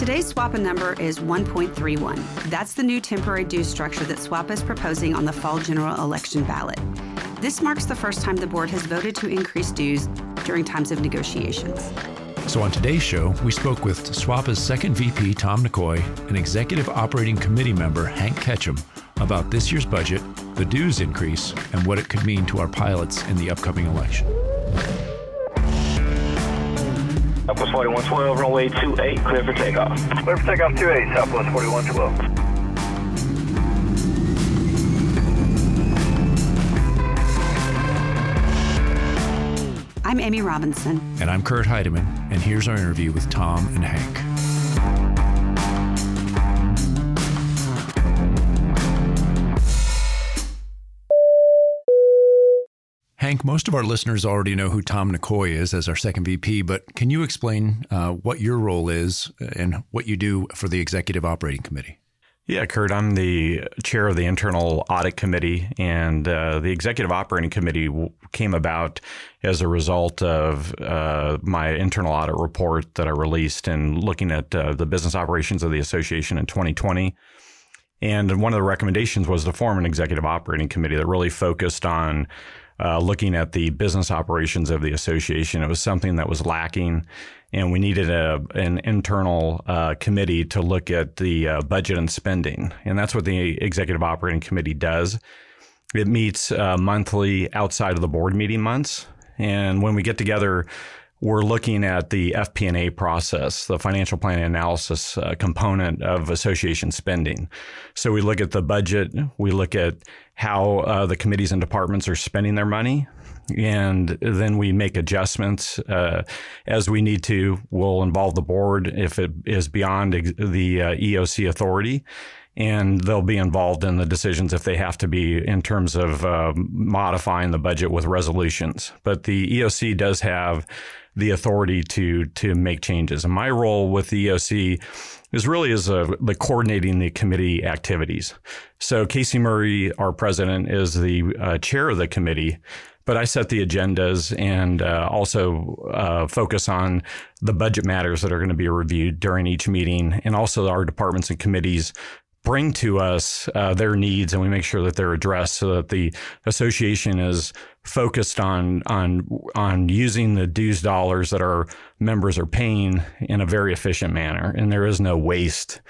Today's SWAPA number is 1.31. That's the new temporary dues structure that SWAPA is proposing on the fall general election ballot. This marks the first time the board has voted to increase dues during times of negotiations. So on today's show, we spoke with SWAPA's second VP, Tom Nekouei, and Executive Operating Committee member, Hank Ketchum, about this year's budget, the dues increase, and what it could mean to our pilots in the upcoming election. Southwest 4112, runway 28, clear for takeoff. Clear for takeoff 28, Southwest 4112. I'm Amy Robinson. And I'm Kurt Heidemann, and here's our interview with Tom and Hank. Hank, most of our listeners already know who Tom Nekouei is as our second VP, but can you explain uh, what your role is and what you do for the Executive Operating Committee? Yeah, Kurt, I'm the chair of the Internal Audit Committee, and uh, the Executive Operating Committee w- came about as a result of uh, my internal audit report that I released and looking at uh, the business operations of the association in 2020. And one of the recommendations was to form an executive operating committee that really focused on uh, looking at the business operations of the association. It was something that was lacking, and we needed a, an internal uh, committee to look at the uh, budget and spending. And that's what the Executive Operating Committee does. It meets uh, monthly outside of the board meeting months. And when we get together, we're looking at the FP&A process, the financial planning analysis uh, component of association spending. So we look at the budget, we look at how uh, the committees and departments are spending their money, and then we make adjustments uh, as we need to. We'll involve the board if it is beyond the uh, EOC authority and they'll be involved in the decisions if they have to be in terms of uh, modifying the budget with resolutions. But the EOC does have the authority to to make changes. And my role with the EOC is really as a, the coordinating the committee activities. So Casey Murray, our president, is the uh, chair of the committee. But I set the agendas and uh, also uh, focus on the budget matters that are going to be reviewed during each meeting, and also our departments and committees bring to us uh, their needs and we make sure that they're addressed so that the association is focused on on on using the dues dollars that our members are paying in a very efficient manner and there is no waste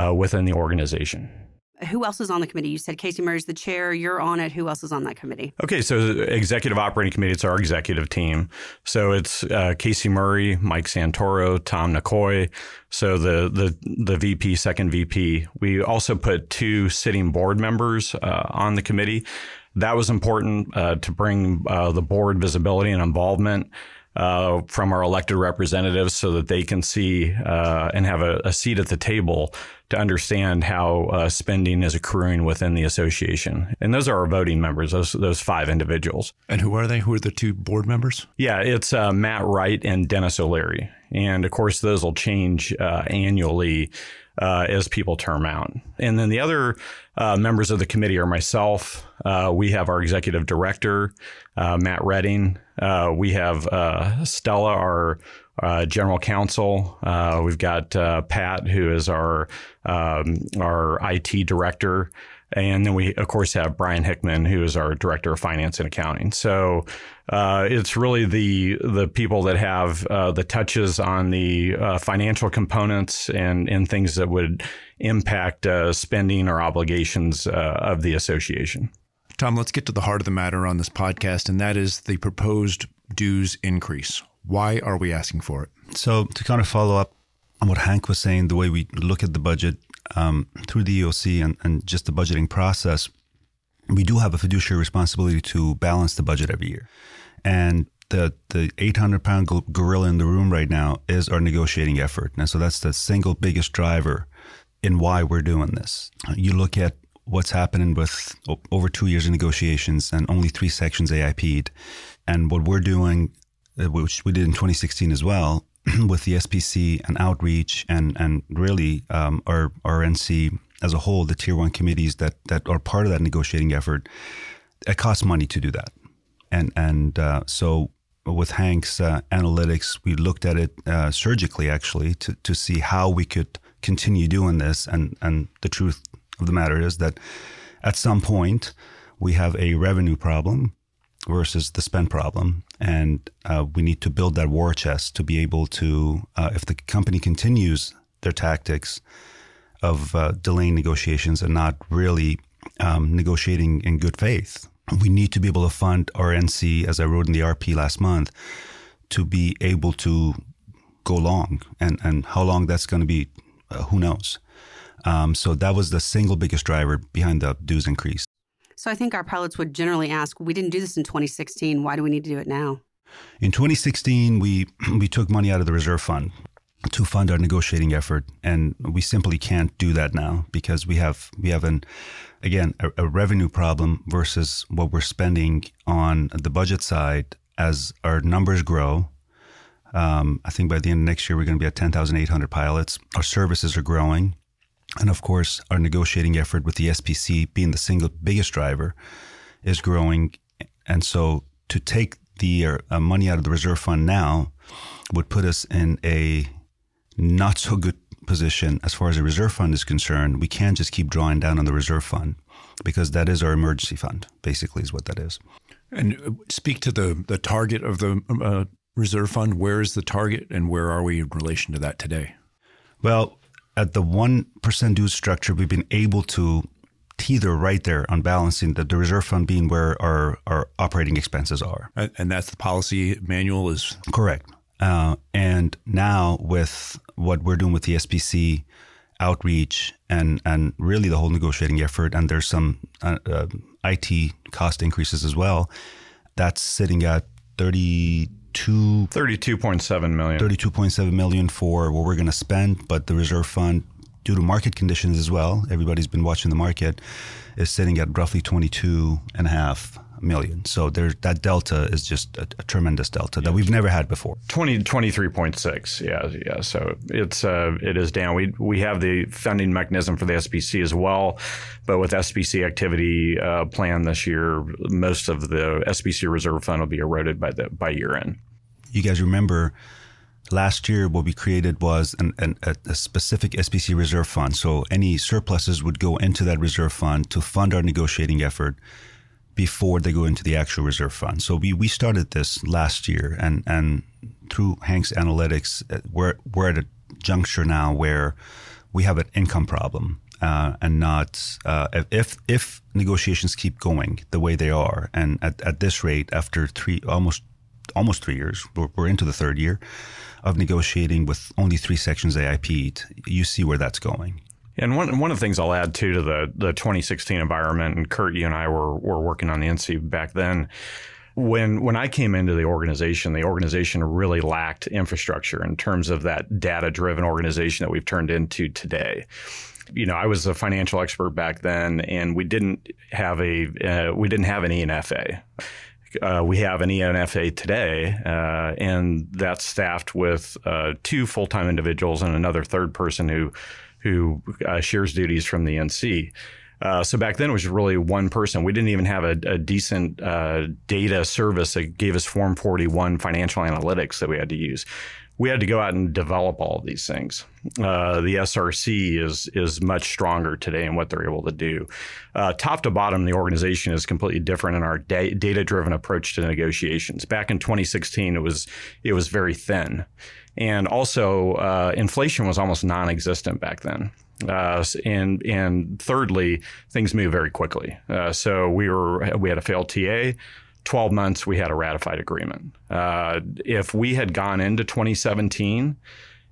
uh, within the organization who else is on the committee? You said Casey Murray's the chair. You're on it. Who else is on that committee? Okay, so executive operating committee. It's our executive team. So it's uh, Casey Murray, Mike Santoro, Tom Nekouei. So the the the VP, second VP. We also put two sitting board members uh, on the committee. That was important uh, to bring uh, the board visibility and involvement uh, from our elected representatives so that they can see uh, and have a, a, seat at the table to understand how uh, spending is accruing within the association. And those are our voting members, those, those five individuals. And who are they? Who are the two board members? Yeah, it's uh, Matt Wright and Dennis O'Leary. And of course, those will change uh, annually uh, as people term out. And then the other uh, members of the committee are myself. Uh, we have our executive director, uh, Matt Redding. Uh, we have uh, Stella, our general counsel. we've got Pat, who is our um, our IT director. And then we, of course, have Brian Hickman, who is our director of finance and accounting. So uh, it's really the the people that have uh, the touches on the uh, financial components and and things that would impact uh, spending or obligations uh, of the association. Tom, let's get to the heart of the matter on this podcast, and that is the proposed dues increase. Why are we asking for it? So to kind of follow up on what Hank was saying, the way we look at the budget um, through the EOC and, and just the budgeting process, we do have a fiduciary responsibility to balance the budget every year. And the the 800 pound gorilla in the room right now is our negotiating effort. And so that's the single biggest driver in why we're doing this. You look at what's happening with over two years of negotiations and only three sections AIP'd. And what we're doing, uh, which we did in 2016 as well, with the SPC and outreach and and really um, our our NC as a whole, the tier one committees that that are part of that negotiating effort, it costs money to do that, and and uh, so with Hank's uh, analytics, we looked at it uh, surgically actually to, to see how we could continue doing this. And, and the truth of the matter is that at some point we have a revenue problem versus the spend problem. And uh, we need to build that war chest to be able to, uh, if the company continues their tactics of uh, delaying negotiations and not really um, negotiating in good faith, we need to be able to fund our NC, as I wrote in the RP last month, to be able to go long. And, and how long that's going to be, uh, who knows? Um, so that was the single biggest driver behind the dues increase. So I think our pilots would generally ask, we didn't do this in 2016. Why do we need to do it now? In 2016, we, we took money out of the reserve fund to fund our negotiating effort, and we simply can't do that now because we have we have an again a, a revenue problem versus what we're spending on the budget side. As our numbers grow, um, I think by the end of next year we're going to be at 10,800 pilots. Our services are growing. And of course, our negotiating effort with the SPC being the single biggest driver is growing. And so to take the uh, money out of the reserve fund now would put us in a not so good position as far as the reserve fund is concerned. We can't just keep drawing down on the reserve fund because that is our emergency fund, basically, is what that is. And uh, speak to the, the target of the uh, reserve fund. Where is the target and where are we in relation to that today? Well, at the 1% dues structure, we've been able to tether right there on balancing the, the reserve fund being where our, our operating expenses are. And that's the policy manual is correct. Uh, and now with what we're doing with the SPC outreach and and really the whole negotiating effort, and there's some uh, uh, IT cost increases as well. That's sitting at thirty two 32.7 million. 32.7 million for what we're going to spend but the reserve fund due to market conditions as well everybody's been watching the market is sitting at roughly 22 and a half million. So there's that delta is just a, a tremendous delta that we've never had before. 20 23.6 yeah yeah. So it's uh it is down. We we have the funding mechanism for the SPC as well but with SPC activity uh, plan this year most of the SPC reserve fund will be eroded by the by year end. You guys remember last year what we created was an, an, a specific SPC reserve fund. So any surpluses would go into that reserve fund to fund our negotiating effort before they go into the actual reserve fund. So we, we started this last year and, and through Hank's analytics, uh, we're, we're at a juncture now where we have an income problem. Uh, and not uh, if if negotiations keep going the way they are, and at, at this rate, after three almost almost three years, we're, we're into the third year of negotiating with only three sections AIP'd. You see where that's going. And one one of the things I'll add too to the the 2016 environment, and Kurt, you and I were were working on the NC back then. When when I came into the organization, the organization really lacked infrastructure in terms of that data driven organization that we've turned into today you know, I was a financial expert back then, and we didn't have a uh, we didn't have an ENFA. Uh, we have an ENFA today, uh, and that's staffed with uh, two full time individuals and another third person who who uh, shares duties from the NC. Uh, so back then it was really one person. We didn't even have a, a decent uh, data service that gave us Form 41 financial analytics that we had to use. We had to go out and develop all of these things. Uh, the SRC is is much stronger today in what they're able to do. Uh, top to bottom, the organization is completely different in our da- data driven approach to negotiations. Back in 2016, it was it was very thin. And also, uh, inflation was almost non-existent back then. Uh, and and thirdly, things move very quickly. Uh, so we were we had a failed TA. 12 months, we had a ratified agreement. Uh, if we had gone into 2017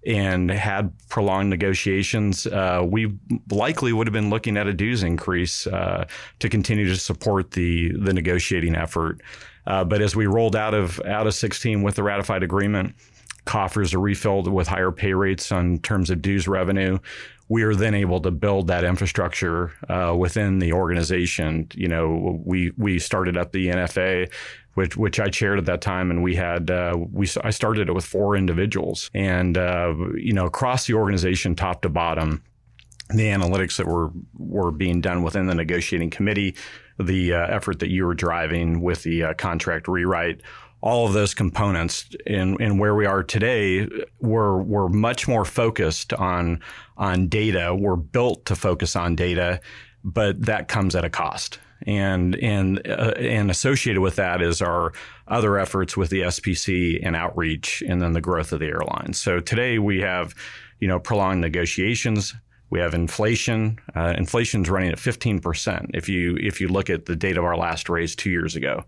and had prolonged negotiations, uh, we likely would have been looking at a dues increase uh, to continue to support the the negotiating effort. But as we rolled out of out of 16 with the ratified agreement, coffers are refilled with higher pay rates on terms of dues revenue. We are then able to build that infrastructure uh, within the organization. You know, we we started up the NFA, which which I chaired at that time, and we had uh, we I started it with four individuals, and uh, you know across the organization, top to bottom, the analytics that were were being done within the negotiating committee, the uh, effort that you were driving with the uh, contract rewrite, all of those components and, and where we are today, we're, we're much more focused on, on data. We're built to focus on data, but that comes at a cost. And, and, uh, and associated with that is our other efforts with the SPC and outreach and then the growth of the airlines. So today we have, you know, prolonged negotiations. We have inflation. Uh, inflation's running at 15%. If you, if you look at the date of our last raise two years ago,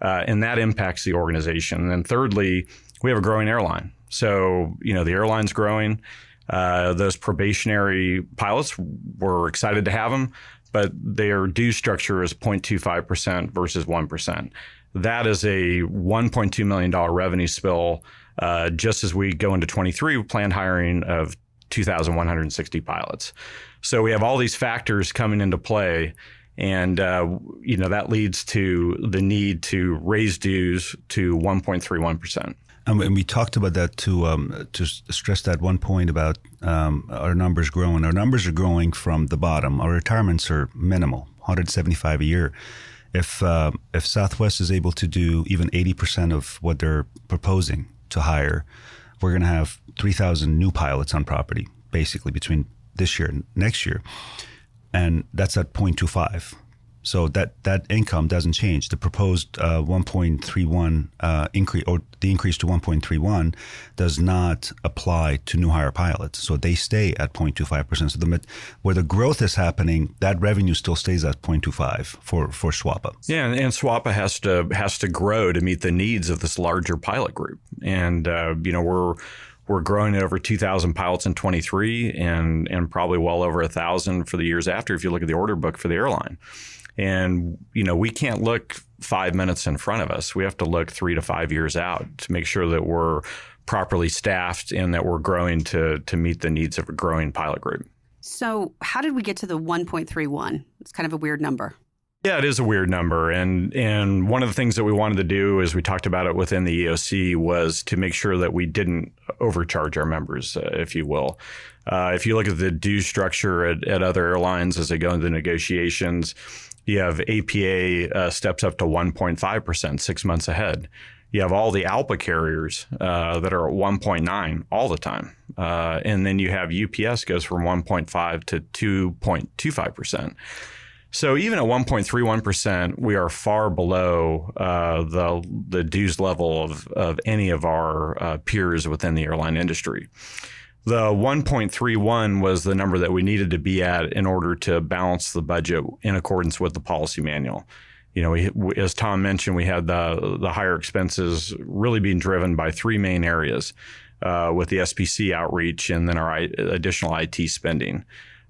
uh, and that impacts the organization. And then thirdly, we have a growing airline. So, you know, the airline's growing. Uh, those probationary pilots, we're excited to have them, but their due structure is 0.25% versus 1%. That is a $1.2 million revenue spill. Uh, just as we go into 23, we plan hiring of 2,160 pilots. So we have all these factors coming into play and uh, you know that leads to the need to raise dues to 1.31 percent. And we talked about that to um, to stress that one point about um, our numbers growing. Our numbers are growing from the bottom. Our retirements are minimal, 175 a year. If uh, if Southwest is able to do even 80 percent of what they're proposing to hire, we're going to have 3,000 new pilots on property, basically between this year and next year and that's at 0.25. So that, that income doesn't change. The proposed uh, 1.31 uh, increase or the increase to 1.31 does not apply to new hire pilots. So they stay at 0.25%. So the, where the growth is happening, that revenue still stays at 0.25 for, for SWAPA. Yeah, and, and SWAPA has to has to grow to meet the needs of this larger pilot group. And uh, you know we're we're growing at over 2,000 pilots in 23 and, and probably well over 1,000 for the years after if you look at the order book for the airline. And, you know, we can't look five minutes in front of us. We have to look three to five years out to make sure that we're properly staffed and that we're growing to, to meet the needs of a growing pilot group. So, how did we get to the 1.31? It's kind of a weird number. Yeah, it is a weird number, and and one of the things that we wanted to do, as we talked about it within the EOC, was to make sure that we didn't overcharge our members, uh, if you will. Uh, if you look at the due structure at, at other airlines as they go into negotiations, you have APA uh, steps up to 1.5 percent six months ahead. You have all the ALPA carriers uh, that are at 1.9 all the time, uh, and then you have UPS goes from 1.5 to 2.25 percent. So even at 1.31%, we are far below uh, the the dues level of, of any of our uh, peers within the airline industry. The 1.31 was the number that we needed to be at in order to balance the budget in accordance with the policy manual. You know, we, as Tom mentioned, we had the the higher expenses really being driven by three main areas, uh, with the SPC outreach and then our additional IT spending.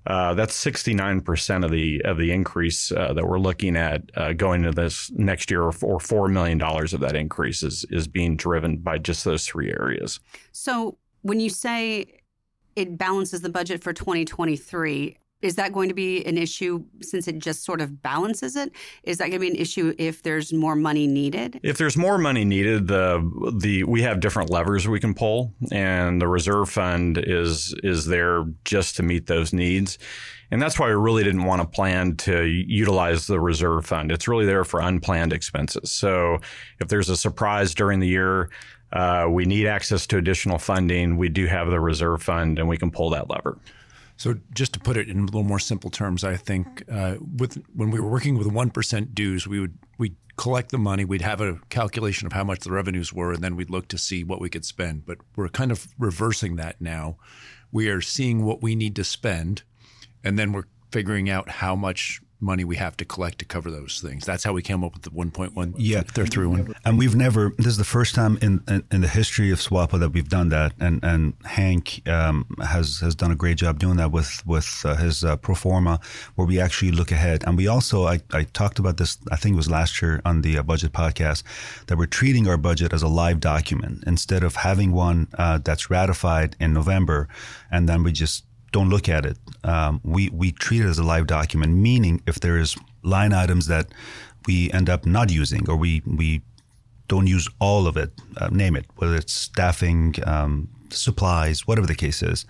Uh, that's 69% of the of the increase uh, that we're looking at uh, going into this next year, or four million dollars of that increase is is being driven by just those three areas. So when you say it balances the budget for 2023, is that going to be an issue since it just sort of balances it? Is that going to be an issue if there's more money needed? If there's more money needed, the the we have different levers we can pull, and the reserve fund is is there just to meet those needs. And that's why we really didn't want to plan to utilize the reserve fund. It's really there for unplanned expenses. So if there's a surprise during the year, uh, we need access to additional funding. We do have the reserve fund, and we can pull that lever. So, just to put it in a little more simple terms, I think uh, with when we were working with one percent dues, we would we collect the money, we'd have a calculation of how much the revenues were, and then we'd look to see what we could spend. But we're kind of reversing that now. We are seeing what we need to spend, and then we're figuring out how much money we have to collect to cover those things. That's how we came up with the 1.1. Yeah, they're through one. And we've never. This is the first time in, in, in the history of SWAPA that we've done that. And and Hank um, has has done a great job doing that with with uh, his uh, pro forma, where we actually look ahead. And we also I, I talked about this. I think it was last year on the uh, budget podcast that we're treating our budget as a live document instead of having one uh, that's ratified in November, and then we just don't look at it. Um, we we treat it as a live document, meaning if there is line items that we end up not using or we we don't use all of it, uh, name it, whether it's staffing, um, supplies, whatever the case is.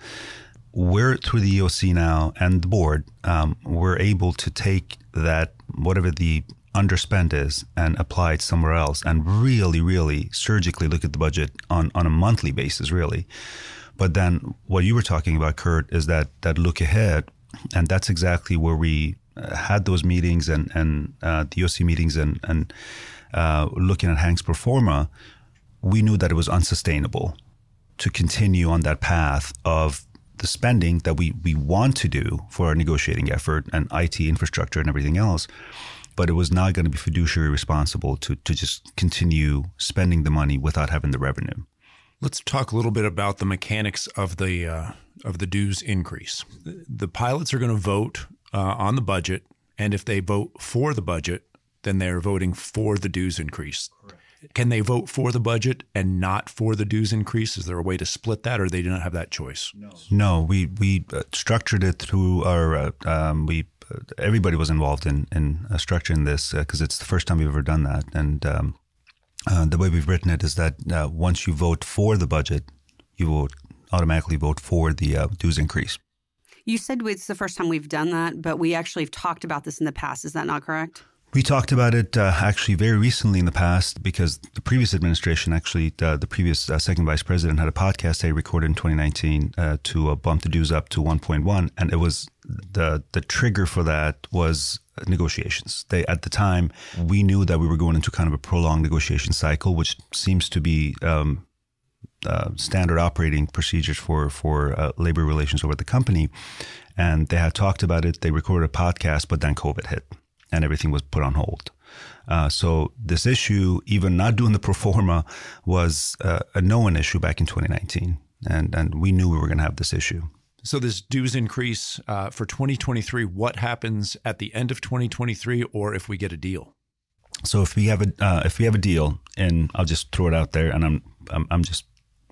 We're through the EOC now and the board. Um, we're able to take that whatever the underspend is and apply it somewhere else and really, really surgically look at the budget on, on a monthly basis, really. But then what you were talking about, Kurt, is that that look ahead, and that's exactly where we uh, had those meetings and and uh, the OC meetings and and uh, looking at Hank's pro forma, we knew that it was unsustainable to continue on that path of the spending that we we want to do for our negotiating effort and IT infrastructure and everything else but it was not going to be fiduciary responsible to, to just continue spending the money without having the revenue. Let's talk a little bit about the mechanics of the uh, of the dues increase. The pilots are going to vote uh, on the budget, and if they vote for the budget, then they're voting for the dues increase. Correct. Can they vote for the budget and not for the dues increase? Is there a way to split that, or they do not have that choice? No, no. We we uh, structured it through our uh, um, we everybody was involved in in uh, structuring this because uh, it's the first time we've ever done that. And um, uh, the way we've written it is that uh, once you vote for the budget, you will automatically vote for the uh, dues increase. You said it's the first time we've done that, but we actually have talked about this in the past. Is that not correct? We talked about it uh, actually very recently in the past because the previous administration, actually, uh, the previous uh, second vice president, had a podcast they recorded in 2019 uh, to uh, bump the dues up to 1.1, and it was the the trigger for that was negotiations. They at the time we knew that we were going into kind of a prolonged negotiation cycle, which seems to be um, uh, standard operating procedures for for labor relations over the company. And they had talked about it. They recorded a podcast, but then COVID hit and everything was put on hold. Uh, so this issue, even not doing the pro forma, was uh, a known issue back in 2019, and and we knew we were going to have this issue. So this dues increase uh, for 2023. What happens at the end of 2023, or if we get a deal? So if we have a uh, if we have a deal, and I'll just throw it out there, and I'm I'm, I'm just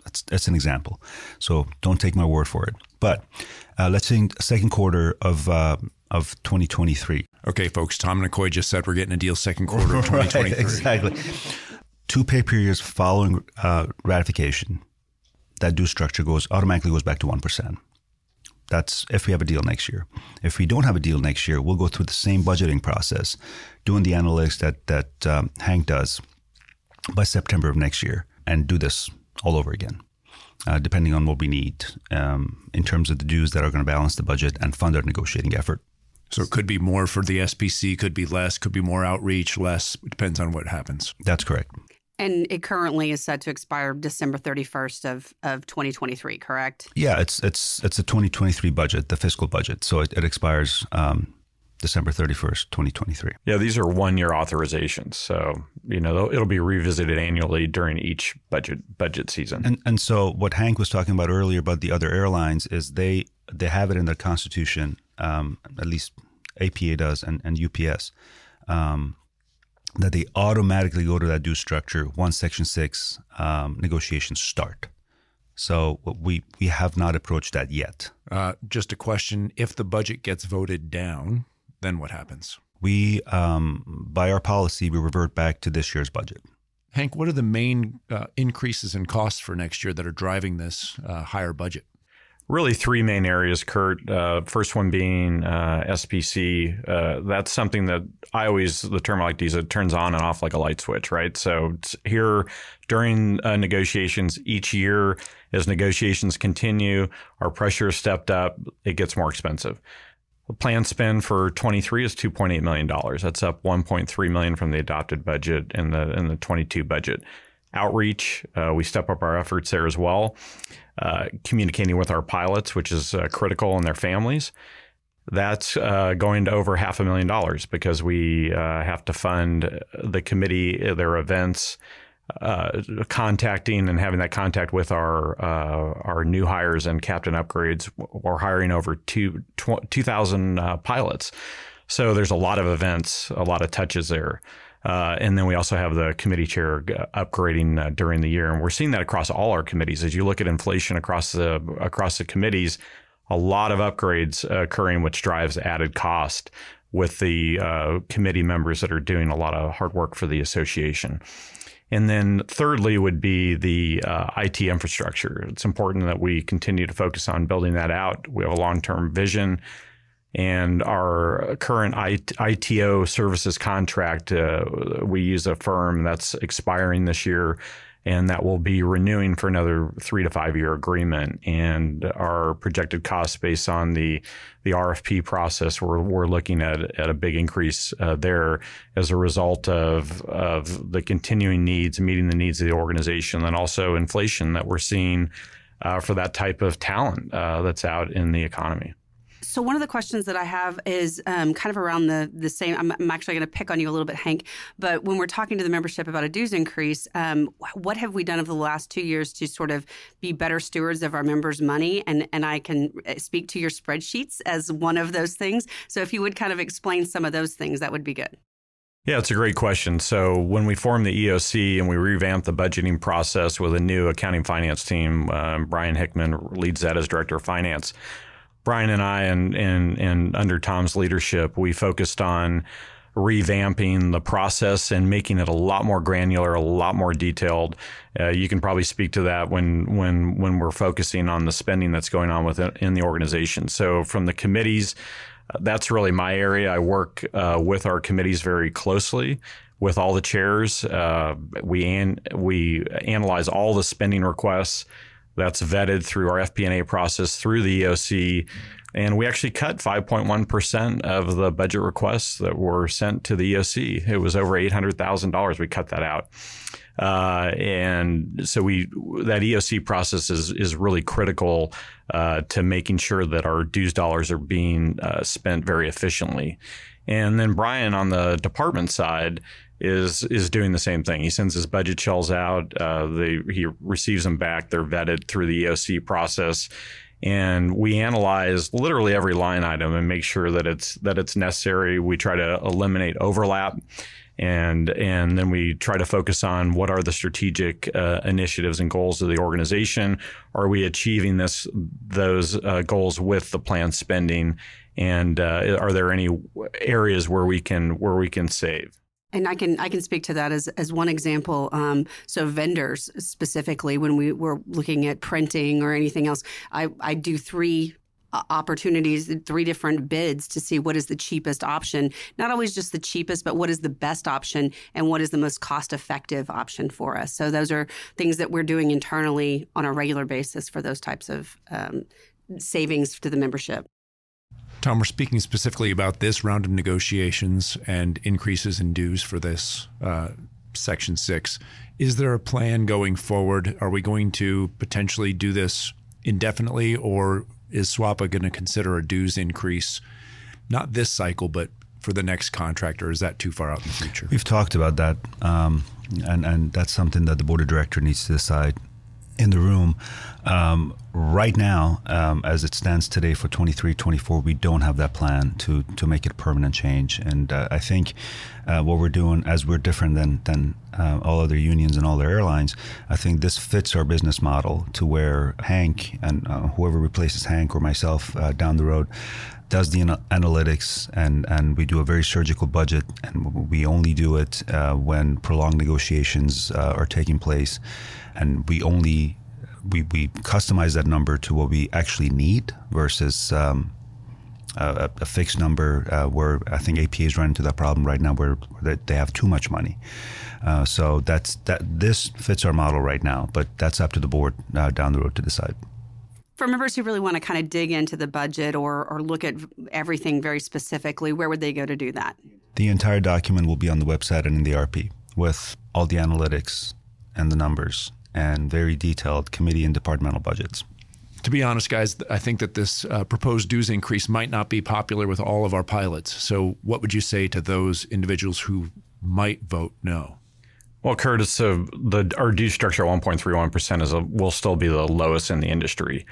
that's, that's an example. So don't take my word for it. But uh, let's say second quarter of uh, of 2023. Okay, folks. Tom Nekouei just said we're getting a deal second quarter of 2023. right, exactly. Two pay periods following uh, ratification, that due structure goes automatically goes back to one percent. That's if we have a deal next year. If we don't have a deal next year, we'll go through the same budgeting process, doing the analytics that that um, Hank does by September of next year, and do this all over again uh, depending on what we need um, in terms of the dues that are going to balance the budget and fund our negotiating effort. So it could be more for the SPC, could be less, could be more outreach, less. It depends on what happens. That's correct. And it currently is set to expire December 31st of, of 2023, correct? Yeah, it's it's it's a 2023 budget, the fiscal budget. So it, it expires um, December 31st, 2023. Yeah, these are one year authorizations. So, you know, it'll be revisited annually during each budget budget season. And and so what Hank was talking about earlier about the other airlines is they they have it in their constitution, um, at least APA does and, and UPS, um, that they automatically go to that due structure once Section 6 um, negotiations start. So we we have not approached that yet. Uh, just a question: If the budget gets voted down, then what happens? We, um, by our policy, we revert back to this year's budget. Hank, what are the main uh, increases in costs for next year that are driving this uh, higher budget? Really, three main areas, Kurt. Uh, first one being uh, SPC. Uh, that's something that I always, the term I like to use, it turns on and off like a light switch, right? So here during uh, negotiations each year, as negotiations continue, our pressure has stepped up, it gets more expensive. The planned spend for 23 is 2.8 million dollars. That's up 1.3 million from the adopted budget in the in the 22 budget. Outreach, uh, we step up our efforts there as well. Uh, communicating with our pilots, which is uh, critical, and their families. That's uh, going to over half a million dollars because we uh, have to fund the committee, their events, uh, contacting and having that contact with our uh, our new hires and captain upgrades. We're hiring over two 2,000 uh, pilots. So there's a lot of events, a lot of touches there. Uh, and then we also have the committee chair upgrading uh, during the year, and we're seeing that across all our committees. As you look at inflation across the across the committees, a lot of upgrades occurring, which drives added cost with the uh, committee members that are doing a lot of hard work for the association. And then thirdly would be the uh, IT infrastructure. It's important that we continue to focus on building that out. We have a long term vision. And our current ITO services contract, uh, we use a firm that's expiring this year and that will be renewing for another three to five year agreement. And our projected costs based on the the RFP process, we're, we're looking at, at a big increase uh, there as a result of of the continuing needs, meeting the needs of the organization, and also inflation that we're seeing uh, for that type of talent uh, that's out in the economy. So one of the questions that I have is um, kind of around the the same. I'm, I'm actually going to pick on you a little bit, Hank. But when we're talking to the membership about a dues increase, um, what have we done over the last two years to sort of be better stewards of our members' money? And and I can uh, speak to your spreadsheets as one of those things. So if you would kind of explain some of those things, that would be good. Yeah, it's a great question. So when we formed the EOC and we revamped the budgeting process with a new accounting finance team, uh, Brian Hickman leads that as director of finance. Brian and I, and, and, and under Tom's leadership, we focused on revamping the process and making it a lot more granular, a lot more detailed. Uh, you can probably speak to that when when when we're focusing on the spending that's going on within in the organization. So from the committees, uh, that's really my area. I work uh, with our committees very closely with all the chairs. Uh, we an, we analyze all the spending requests that's vetted through our FP&A process through the EOC. And we actually cut 5.1% of the budget requests that were sent to the EOC. It was over $800,000. We cut that out. Uh, and so we that EOC process is is really critical uh, to making sure that our dues dollars are being uh, spent very efficiently. And then Brian on the department side is is doing the same thing. He sends his budget shells out. Uh, they, he receives them back. They're vetted through the EOC process, and we analyze literally every line item and make sure that it's that it's necessary. We try to eliminate overlap. And and then we try to focus on what are the strategic uh, initiatives and goals of the organization. Are we achieving this those uh, goals with the planned spending? And uh, are there any areas where we can where we can save? And I can I can speak to that as as one example. Um, so vendors specifically, when we were looking at printing or anything else, I I do three uh, opportunities, three different bids to see what is the cheapest option. Not always just the cheapest, but what is the best option and what is the most cost effective option for us. So those are things that we're doing internally on a regular basis for those types of um, savings to the membership. Tom, we're speaking specifically about this round of negotiations and increases in dues for this uh, Section 6. Is there a plan going forward? Are we going to potentially do this indefinitely, or is SWAPA going to consider a dues increase, not this cycle, but for the next contract, or is that too far out in the future? We've talked about that, um, and, and that's something that the board of director needs to decide in the room. Um, right now, um, as it stands today for 23, 24, we don't have that plan to to make it permanent change. And uh, I think uh, what we're doing, as we're different than than uh, all other unions and all the airlines, I think this fits our business model to where Hank and uh, whoever replaces Hank or myself uh, down the road does the analytics and, and we do a very surgical budget and we only do it uh, when prolonged negotiations uh, are taking place and we only we, we customize that number to what we actually need versus um, a, a, fixed number uh, where I think APA is running into that problem right now where they have too much money. Uh, so that's that. This fits our model right now, but that's up to the board uh, down the road to decide. For members who really want to kind of dig into the budget or, or look at everything very specifically, where would they go to do that? The entire document will be on the website and in the RP with all the analytics and the numbers and very detailed committee and departmental budgets. To be honest, guys, I think that this uh, proposed dues increase might not be popular with all of our pilots. So, what would you say to those individuals who might vote no? Well, Curtis, the our dues structure at 1.31 percent is a, will still be the lowest in the industry,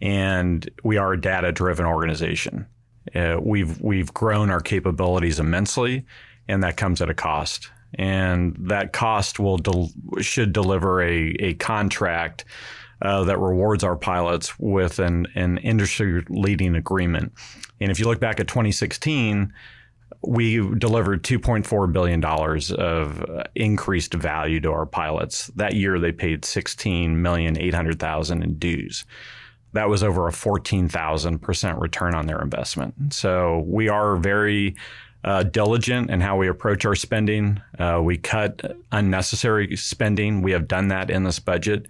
and we are a data driven organization. Uh, we've we've grown our capabilities immensely, and that comes at a cost and that cost will del- should deliver a, a contract uh, that rewards our pilots with an, an industry leading agreement. And if you look back at 2016, we delivered $2.4 billion of increased value to our pilots. That year, they paid 16,800,000 in dues. that was over a 14,000% return on their investment. So we are very uh, diligent in how we approach our spending. Uh, we cut unnecessary spending. We have done that in this budget.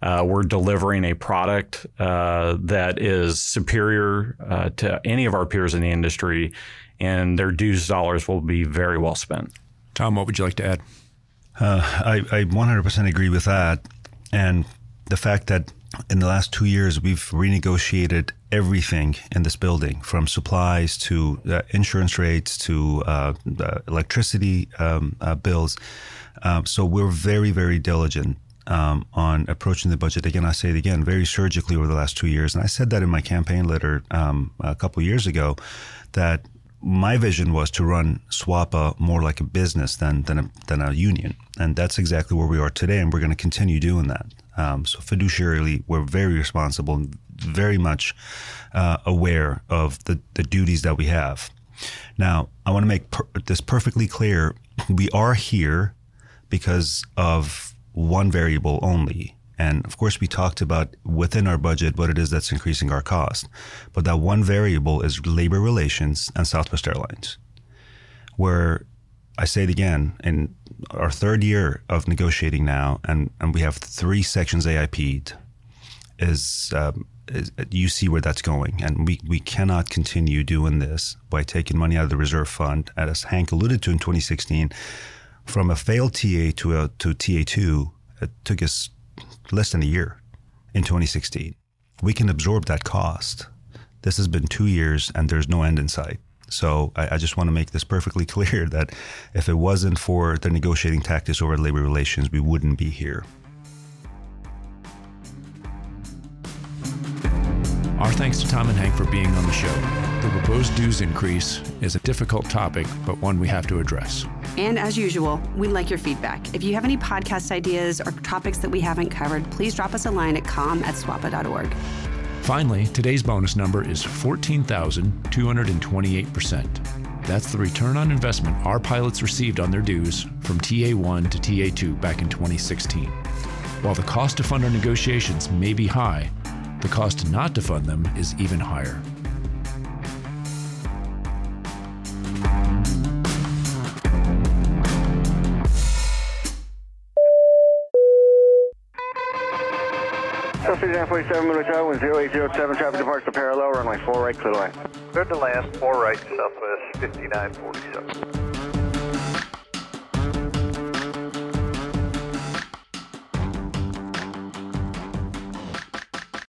Uh, we're delivering a product uh, that is superior uh, to any of our peers in the industry, and their dues dollars will be very well spent. Tom, what would you like to add? Uh, I, I 100% agree with that. And the fact that in the last two years, we've renegotiated everything in this building from supplies to uh, insurance rates to uh, electricity um, uh, bills. Um, so we're very, very diligent um, on approaching the budget. Again, I say it again, very surgically over the last two years. And I said that in my campaign letter um, a couple years ago that my vision was to run SWAPA more like a business than than a, than a union, and that's exactly where we are today, and we're going to continue doing that. Um, so fiduciarily, we're very responsible and very much uh, aware of the the duties that we have. Now, I want to make per- this perfectly clear: we are here because of one variable only, and of course, we talked about within our budget what it is that's increasing our cost. But that one variable is labor relations and Southwest Airlines, where I say it again, in our third year of negotiating now, and, and we have three sections AIP'd, is, um, is you see where that's going. And we, we cannot continue doing this by taking money out of the reserve fund, as Hank alluded to in 2016, from a failed TA to a to TA2. It took us less than a year in 2016. We can absorb that cost. This has been two years and there's no end in sight. So I, I, just want to make this perfectly clear that if it wasn't for the negotiating tactics over labor relations, we wouldn't be here. Our thanks to Tom and Hank for being on the show. The proposed dues increase is a difficult topic, but one we have to address. And as usual, we like your feedback. If you have any podcast ideas or topics that we haven't covered, please drop us a line at com at swapa.org. Finally, today's bonus number is 14,228%. That's the return on investment our pilots received on their dues from TA1 to TA2 back in 2016. While the cost to fund our negotiations may be high, the cost not to fund them is even higher. Southwest 947 Moon Hotel, 0807, traffic departs to parallel, runway 4 right, clear line. Clear to land, 4 right, Southwest 5947.